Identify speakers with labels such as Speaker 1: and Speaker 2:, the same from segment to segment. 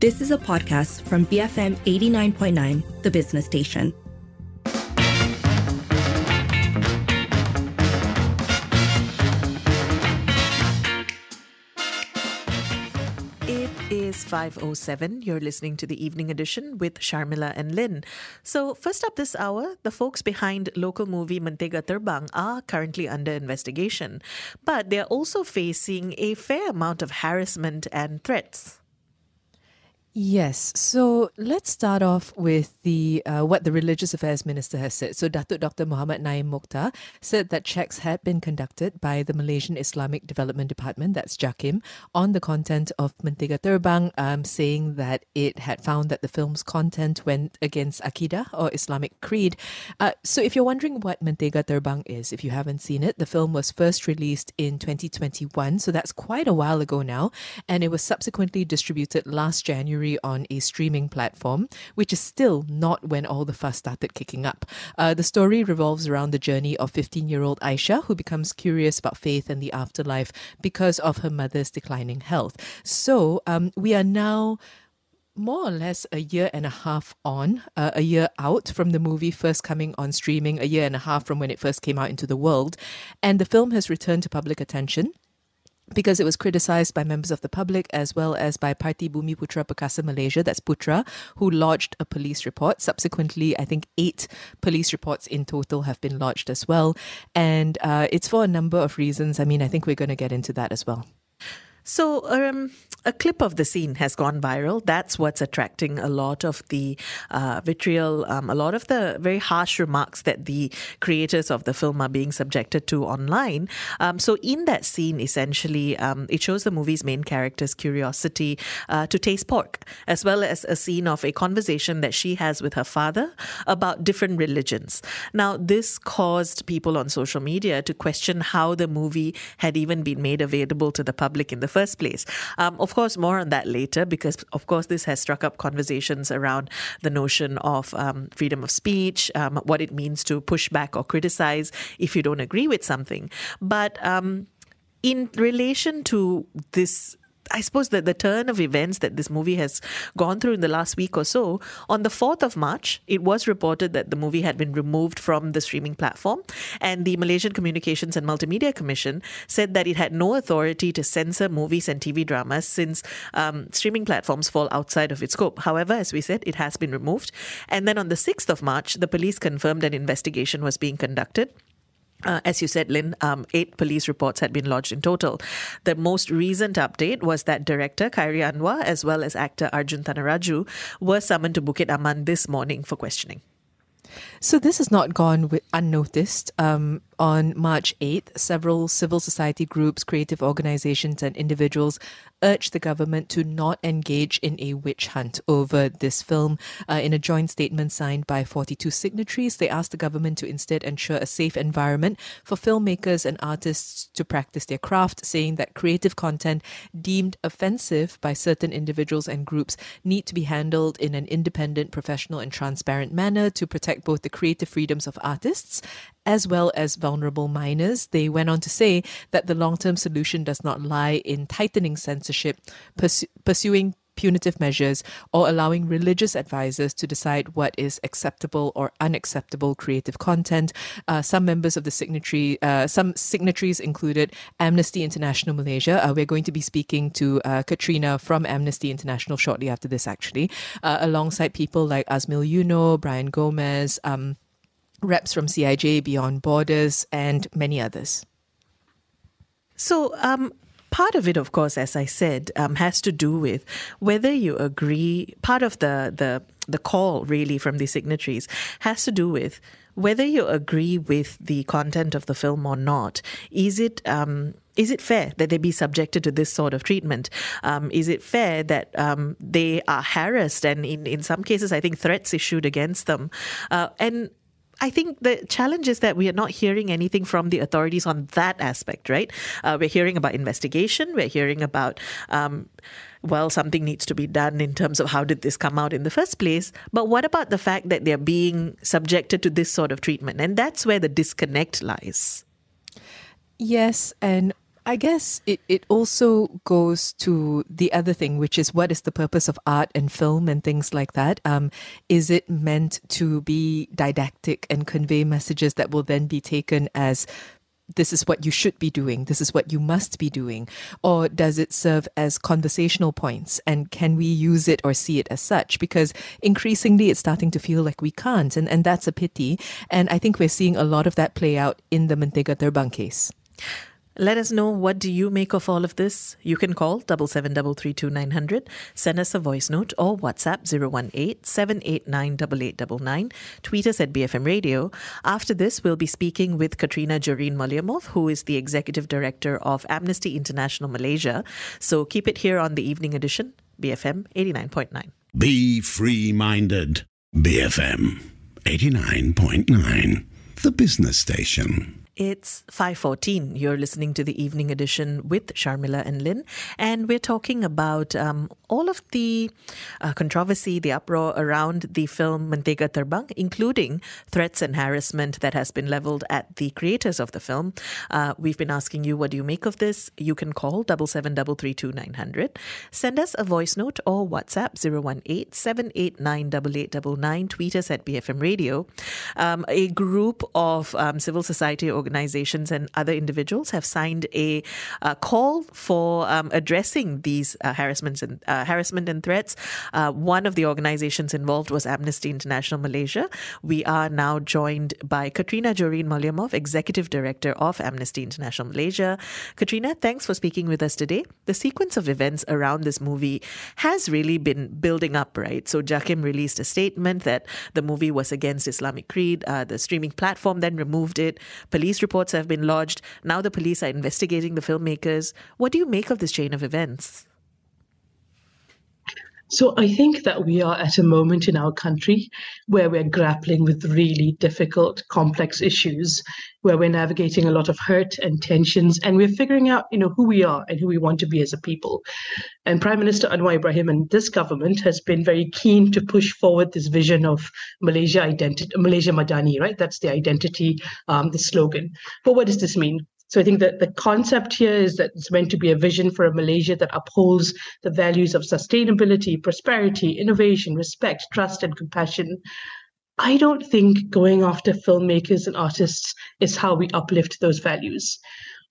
Speaker 1: This is a podcast from BFM 89.9, the business station.
Speaker 2: It is 5.07. You're listening to the evening edition with Sharmila and Lynn. So, first up this hour, the folks behind local movie Mentega Terbang are currently under investigation, but they're also facing a fair amount of harassment and threats.
Speaker 3: Yes. So let's start off with the uh, what the Religious Affairs Minister has said. So Datuk Dr. Muhammad Naim Mokhtar said that checks had been conducted by the Malaysian Islamic Development Department, that's JAKIM, on the content of Mentega Terbang, um, saying that it had found that the film's content went against Akidah or Islamic creed. Uh, so if you're wondering what Mentega Terbang is, if you haven't seen it, the film was first released in 2021, so that's quite a while ago now, and it was subsequently distributed last January on a streaming platform, which is still not when all the fuss started kicking up. Uh, the story revolves around the journey of 15 year old Aisha, who becomes curious about faith and the afterlife because of her mother's declining health. So um, we are now more or less a year and a half on, uh, a year out from the movie first coming on streaming, a year and a half from when it first came out into the world. And the film has returned to public attention because it was criticized by members of the public as well as by Parti Bumiputera Perkasa Malaysia, that's Putra, who lodged a police report. Subsequently, I think eight police reports in total have been lodged as well. And uh, it's for a number of reasons. I mean, I think we're going to get into that as well.
Speaker 2: So, um, a clip of the scene has gone viral. That's what's attracting a lot of the uh, vitriol, um, a lot of the very harsh remarks that the creators of the film are being subjected to online. Um, so, in that scene, essentially, um, it shows the movie's main character's curiosity uh, to taste pork, as well as a scene of a conversation that she has with her father about different religions. Now, this caused people on social media to question how the movie had even been made available to the public in the first place. Um, of course, more on that later because, of course, this has struck up conversations around the notion of um, freedom of speech, um, what it means to push back or criticize if you don't agree with something. But um, in relation to this I suppose that the turn of events that this movie has gone through in the last week or so, on the 4th of March, it was reported that the movie had been removed from the streaming platform. And the Malaysian Communications and Multimedia Commission said that it had no authority to censor movies and TV dramas since um, streaming platforms fall outside of its scope. However, as we said, it has been removed. And then on the 6th of March, the police confirmed an investigation was being conducted. Uh, as you said, Lynn, um, eight police reports had been lodged in total. The most recent update was that director Khairi Anwar, as well as actor Arjun Thanaraju, were summoned to Bukit Aman this morning for questioning.
Speaker 3: So this has not gone unnoticed. Um, on March 8th, several civil society groups, creative organizations, and individuals urged the government to not engage in a witch hunt over this film. Uh, in a joint statement signed by 42 signatories, they asked the government to instead ensure a safe environment for filmmakers and artists to practice their craft, saying that creative content deemed offensive by certain individuals and groups need to be handled in an independent, professional, and transparent manner to protect both the creative freedoms of artists as well as vulnerable minors. They went on to say that the long term solution does not lie in tightening censorship, pursu- pursuing punitive measures, or allowing religious advisors to decide what is acceptable or unacceptable creative content. Uh, some members of the signatory, uh, some signatories included Amnesty International Malaysia. Uh, we're going to be speaking to uh, Katrina from Amnesty International shortly after this, actually, uh, alongside people like Azmyl Yunor, Brian Gomez. Um, reps from CIJ, Beyond Borders, and many others.
Speaker 2: So, um, part of it, of course, as I said, um, has to do with whether you agree. Part of the the the call, really, from the signatories has to do with whether you agree with the content of the film or not. Is it um, is it fair that they be subjected to this sort of treatment? Um, is it fair that um, they are harassed and, in, in some cases, I think threats issued against them? Uh, and I think the challenge is that we are not hearing anything from the authorities on that aspect, right? Uh, we're hearing about investigation. We're hearing about, um, well, something needs to be done in terms of how did this come out in the first place. But what about the fact that they're being subjected to this sort of treatment? And that's where the disconnect lies.
Speaker 3: Yes, and I guess it, it also goes to the other thing, which is what is the purpose of art and film and things like that? Um, is it meant to be didactic and convey messages that will then be taken as this is what you should be doing, this is what you must be doing? Or does it serve as conversational points? And can we use it or see it as such? Because increasingly it's starting to feel like we can't. And, and that's a pity. And I think we're seeing a lot of that play out in the Mentega Terbang case.
Speaker 2: Let us know what do you make of all of this. You can call double seven double three two nine hundred, send us a voice note or WhatsApp 018-789-8899, tweet us at BFM Radio. After this, we'll be speaking with Katrina Jorene Maliamauv, who is the Executive Director of Amnesty International Malaysia. So keep it here on the evening edition, BFM 89.9.
Speaker 4: Be free-minded. BFM 89.9, the business station.
Speaker 2: It's 5:14. You're listening to the evening edition with Sharmila and Lynn, and we're talking about um, all of the uh, controversy, the uproar around the film Mentega Terbang, including threats and harassment that has been leveled at the creators of the film. Uh, we've been asking you, what do you make of this? You can call double seven double three two nine hundred. Send us a voice note or WhatsApp 018 789 8899. Tweet us at BFM Radio. Um, a group of um, civil society organizations organizations and other individuals have signed a uh, call for um, addressing these uh, harassments and uh, harassment and threats. Uh, one of the organizations involved was Amnesty International Malaysia. We are now joined by Katrina Jorene Maliamauv, Executive Director of Amnesty International Malaysia. Katrina, thanks for speaking with us today. The sequence of events around this movie has really been building up, right? So JAKIM released a statement that the movie was against Islamic creed. Uh, the streaming platform then removed it. Police reports have been lodged. Now the police are investigating the filmmakers. What do you make of this chain of events?
Speaker 5: So I think that we are at a moment in our country where we're grappling with really difficult, complex issues, where we're navigating a lot of hurt and tensions, and we're figuring out, you know, who we are and who we want to be as a people. And Prime Minister Anwar Ibrahim and this government has been very keen to push forward this vision of Malaysia identity, Malaysia Madani, right? That's the identity, um, the slogan. But what does this mean? So I think that the concept here is that it's meant to be a vision for a Malaysia that upholds the values of sustainability, prosperity, innovation, respect, trust, and compassion. I don't think going after filmmakers and artists is how we uplift those values.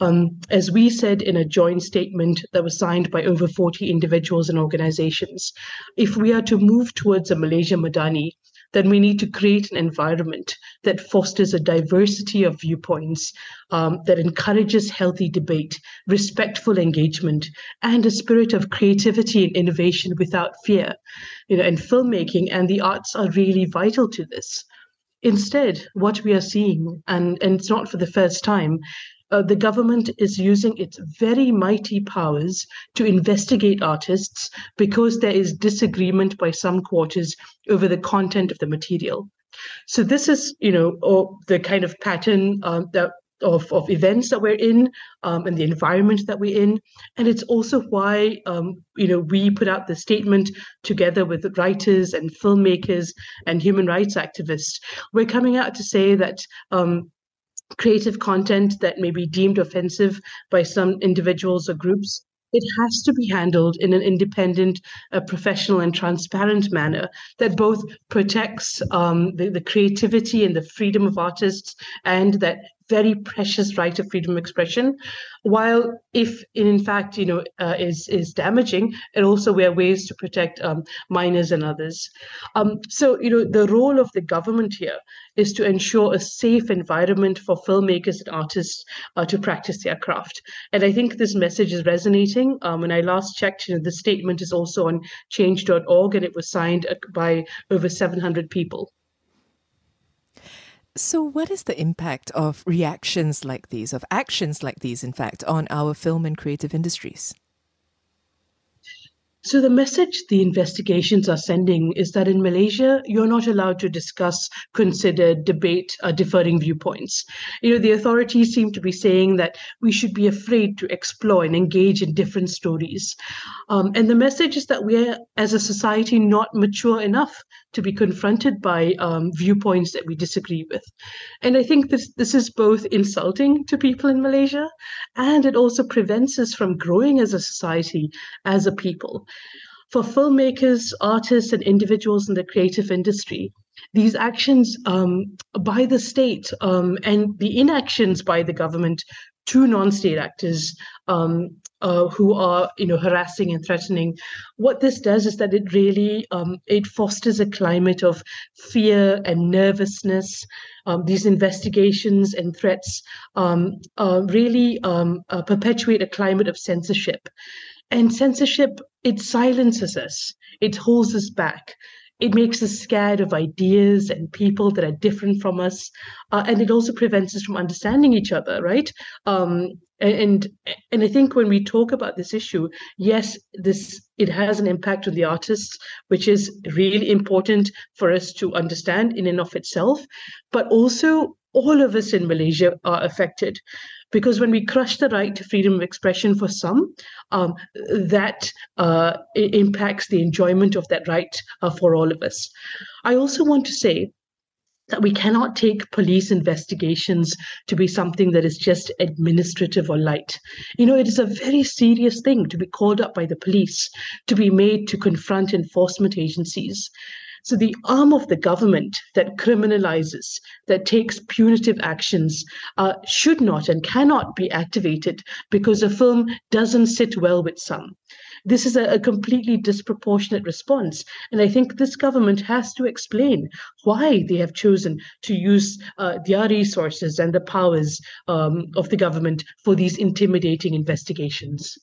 Speaker 5: Um, as we said in a joint statement that was signed by over 40 individuals and organizations, if we are to move towards a Malaysia Madani, then we need to create an environment that fosters a diversity of viewpoints, um, that encourages healthy debate, respectful engagement, and a spirit of creativity and innovation without fear. You know, and filmmaking and the arts are really vital to this. Instead, what we are seeing, and, and it's not for the first time, uh, the government is using its very mighty powers to investigate artists because there is disagreement by some quarters over the content of the material. So this is, you know, the kind of pattern um, that of, of events that we're in um, and the environment that we're in. And it's also why, um, you know, we put out the statement together with writers and filmmakers and human rights activists. We're coming out to say that um, creative content that may be deemed offensive by some individuals or groups it has to be handled in an independent, uh, professional, and transparent manner that both protects um, the, the creativity and the freedom of artists and that very precious right of freedom of expression. While if in fact you know uh, is is damaging it also we are ways to protect um, minors and others. Um, so you know the role of the government here is to ensure a safe environment for filmmakers and artists uh, to practice their craft. And i think this message is resonating. Um, when i last checked you know the statement is also on change.org and it was signed uh, by over 700 people
Speaker 3: so, what is the impact of reactions like these, of actions like these, in fact, on our film and creative industries?
Speaker 5: So, the message the investigations are sending is that in Malaysia, you're not allowed to discuss, consider, debate uh, differing viewpoints. You know, the authorities seem to be saying that we should be afraid to explore and engage in different stories. Um, and the message is that we're, as a society, not mature enough to be confronted by um, viewpoints that we disagree with. And I think this, this is both insulting to people in Malaysia and it also prevents us from growing as a society, as a people. For filmmakers, artists, and individuals in the creative industry, these actions um, by the state um, and the inactions by the government to non-state actors um, uh, who are you know harassing and threatening. What this does is that it really um, it fosters a climate of fear and nervousness. Um, these investigations and threats um, uh, really um, uh, perpetuate a climate of censorship. And censorship it silences us. It holds us back it makes us scared of ideas and people that are different from us uh, and it also prevents us from understanding each other right? Um, and and i think when we talk about this issue yes this it has an impact on the artists which is really important for us to understand in and of itself but also all of us in malaysia are affected because when we crush the right to freedom of expression for some, um, that uh, impacts the enjoyment of that right uh, for all of us. I also want to say that we cannot take police investigations to be something that is just administrative or light. You know, it is a very serious thing to be called up by the police, to be made to confront enforcement agencies. So the arm of the government that criminalizes, that takes punitive actions, uh, should not and cannot be activated because a film doesn't sit well with some. This is a, a completely disproportionate response. And I think this government has to explain why they have chosen to use uh, their resources and the powers um, of the government for these intimidating investigations.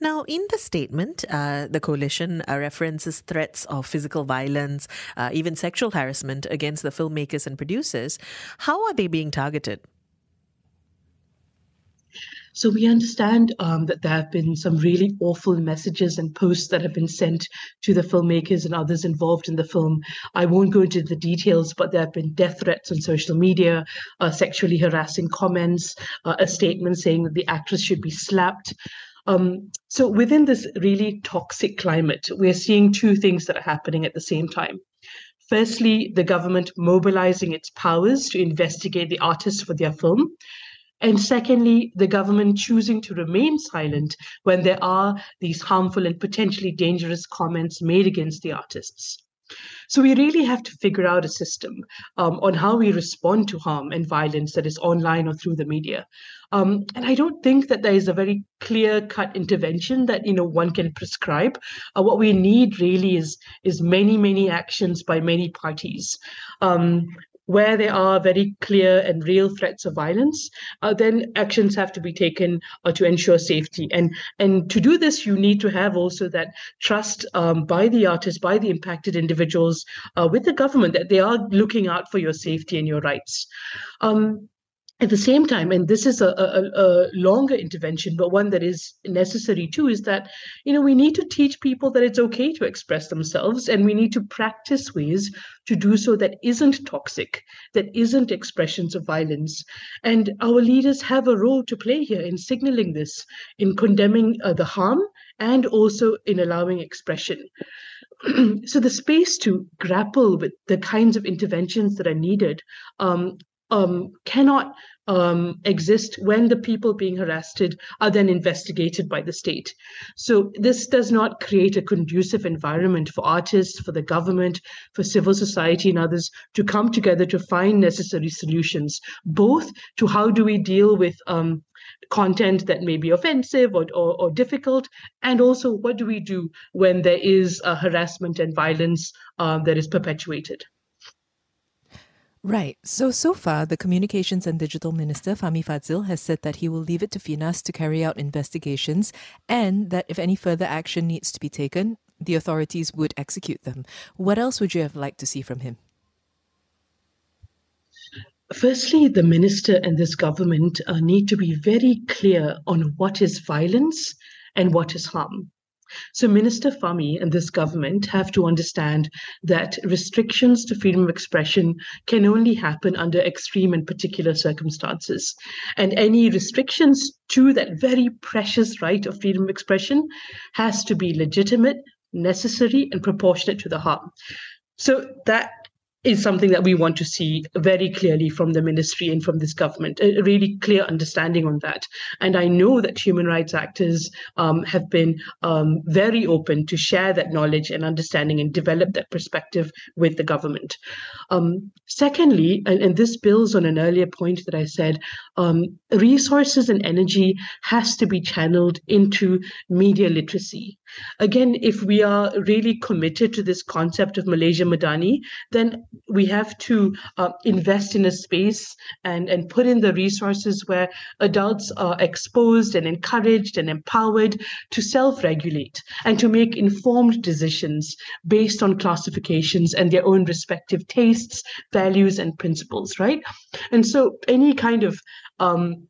Speaker 2: Now, in the statement, uh, the coalition uh, references threats of physical violence, uh, even sexual harassment against the filmmakers and producers. How are they being targeted?
Speaker 5: So we understand um, that there have been some really awful messages and posts that have been sent to the filmmakers and others involved in the film. I won't go into the details, but there have been death threats on social media, uh, sexually harassing comments, uh, a statement saying that the actress should be slapped. Um, so within this really toxic climate, we're seeing two things that are happening at the same time. Firstly, the government mobilizing its powers to investigate the artists for their film. And secondly, the government choosing to remain silent when there are these harmful and potentially dangerous comments made against the artists. So we really have to figure out a system um, on how we respond to harm and violence that is online or through the media. Um, and I don't think that there is a very clear-cut intervention that you know one can prescribe. Uh, what we need really is is many many actions by many parties. Um, where there are very clear and real threats of violence, uh, then actions have to be taken uh, to ensure safety. And and to do this, you need to have also that trust um, by the artists, by the impacted individuals, uh, with the government that they are looking out for your safety and your rights. Um, at the same time, and this is a, a, a, longer intervention, but one that is necessary too, is that you know we need to teach people that it's okay to express themselves, and we need to practice ways to do so that isn't toxic, that isn't expressions of violence, and our leaders have a role to play here in signaling this, in condemning uh, the harm, and also in allowing expression. so the space to grapple with the kinds of interventions that are needed um, um, cannot um, exist when the people being harassed are then investigated by the state. So this does not create a conducive environment for artists, for the government, for civil society and others to come together to find necessary solutions, both to how do we deal with um, content that may be offensive or, or, or, difficult, and also what do we do when there is harassment and violence uh, that is perpetuated.
Speaker 3: Right. So, so far, the Communications and Digital Minister, Fahmi Fadzil, has said that he will leave it to FINAS to carry out investigations and that if any further action needs to be taken, the authorities would execute them. What else would you have liked to see from him?
Speaker 5: Firstly, the minister and this government uh, need to be very clear on what is violence and what is harm. So Minister Fahmi and this government have to understand that restrictions to freedom of expression can only happen under extreme and particular circumstances. And any restrictions to that very precious right of freedom of expression has to be legitimate, necessary, and proportionate to the harm. So that is something that we want to see very clearly from the ministry and from this government, a really clear understanding on that. And I know that human rights actors um, have been um, very open to share that knowledge and understanding and develop that perspective with the government. Um, secondly, and, and, this builds on an earlier point that I said, um, resources and energy has to be channeled into media literacy. Again, if we are really committed to this concept of Malaysia Madani, then we have to uh, invest in a space and, and put in the resources where adults are exposed and encouraged and empowered to self regulate and to make informed decisions based on classifications and their own respective tastes, values, and principles, right? And so, any kind of um,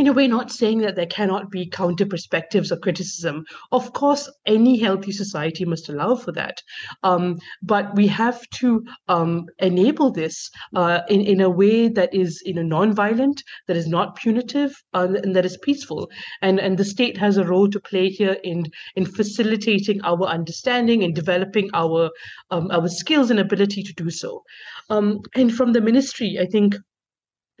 Speaker 5: you know, we're not saying that there cannot be counter perspectives or criticism. Of course, any healthy society must allow for that. Um, but we have to um, enable this uh, in, in a way that is you know, non-violent, that is not punitive, uh, and that is peaceful. And, and the state has a role to play here in, in facilitating our understanding and developing our, um, our skills and ability to do so. Um, and from the ministry, I think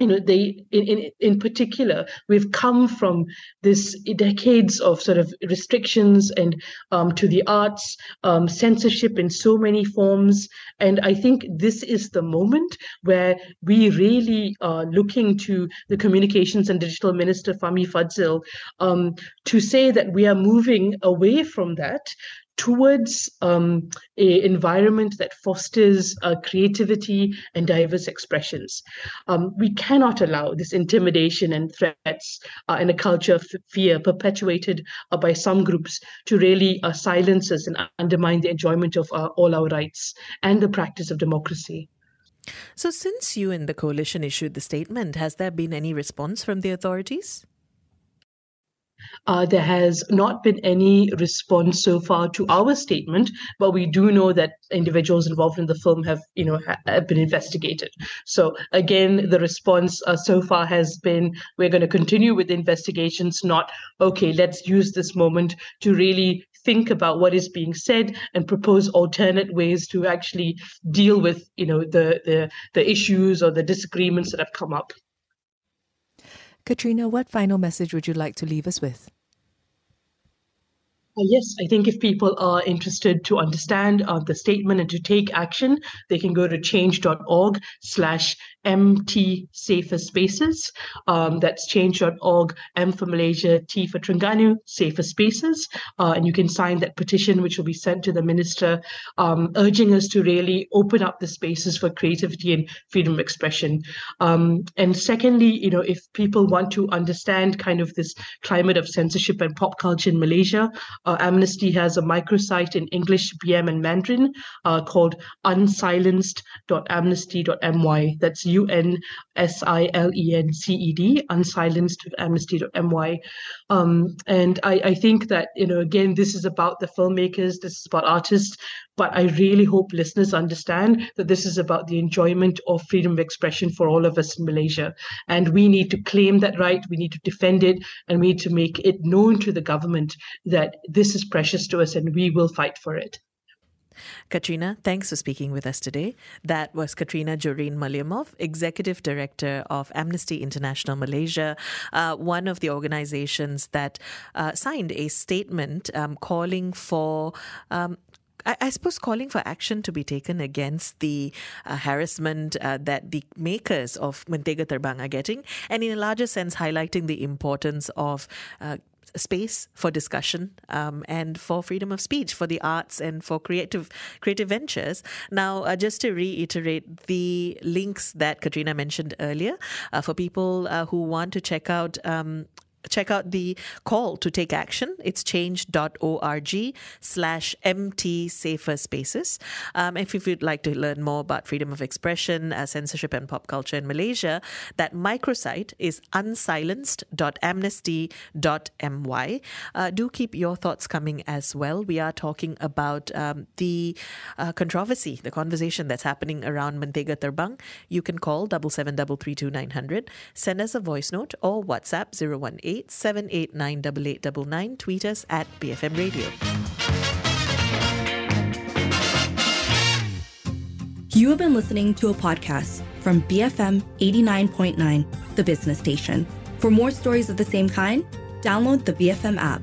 Speaker 5: you know they in, in in particular we've come from this decades of sort of restrictions and um, to the arts um, censorship in so many forms. And i think this is the moment where we really are looking to the communications and digital minister Fahmi Fadzil um, to say that we are moving away from that towards um, an environment that fosters uh, creativity and diverse expressions. Um, we cannot allow this intimidation and threats uh, and a culture of fear perpetuated uh, by some groups to really uh, silence us and undermine the enjoyment of uh, all our rights and the practice of democracy.
Speaker 2: So, since you and the coalition issued the statement, has there been any response from the authorities?
Speaker 5: Uh, there has not been any response so far to our statement, but we do know that individuals involved in the film have, you know, ha- have been investigated. So again, the response uh, so far has been we're going to continue with investigations. Not okay. Let's use this moment to really think about what is being said and propose alternate ways to actually deal with, you know, the the the issues or the disagreements that have come up.
Speaker 3: Katrina, what final message would you like to leave us with?
Speaker 5: Uh, yes, I think if people are interested to understand uh, the statement and to take action, they can go to change.org slash MT Safer Spaces. Um, that's change.org, M for Malaysia, T for Terengganu, Safer Spaces. Uh, and you can sign that petition, which will be sent to the minister, um, urging us to really open up the spaces for creativity and freedom of expression. Um, and secondly, you know, if people want to understand kind of this climate of censorship and pop culture in Malaysia, uh, Amnesty has a microsite in English, BM, and Mandarin uh, called unsilenced.amnesty.my. That's U N S I L E N C E D, unsilenced.amnesty.my. Um, and I, I think that, you know, again, this is about the filmmakers, this is about artists, but I really hope listeners understand that this is about the enjoyment of freedom of expression for all of us in Malaysia. And we need to claim that right, we need to defend it, and we need to make it known to the government that this is precious to us and we will fight for it.
Speaker 2: Katrina, thanks for speaking with us today. That was Katrina Jorene Maliamauv, Executive Director of Amnesty International Malaysia, uh, one of the organizations that uh, signed a statement um, calling for um, I, suppose calling for action to be taken against the uh, harassment uh, that the makers of Mentega Terbang are getting, and in a larger sense, highlighting the importance of uh, space for discussion um, and for freedom of speech for the arts and for creative creative ventures. Now, uh, just to reiterate the links that Katrina mentioned earlier, uh, for people uh, who want to check out um, check out the call to take action. It's change.org slash MT Safer Spaces. Um, if, you'd like to learn more about freedom of expression, uh, censorship, and pop culture in Malaysia, that microsite is unsilenced.amnesty.my. Uh, do keep your thoughts coming as well. We are talking about um, the uh, controversy, the conversation that's happening around Mentega Terbang. You can call 77332900, send us a voice note or WhatsApp 018 789 Tweet us at BFM Radio.
Speaker 1: You have been listening to a podcast from BFM 89.9, the business station. For more stories of the same kind, download the BFM app.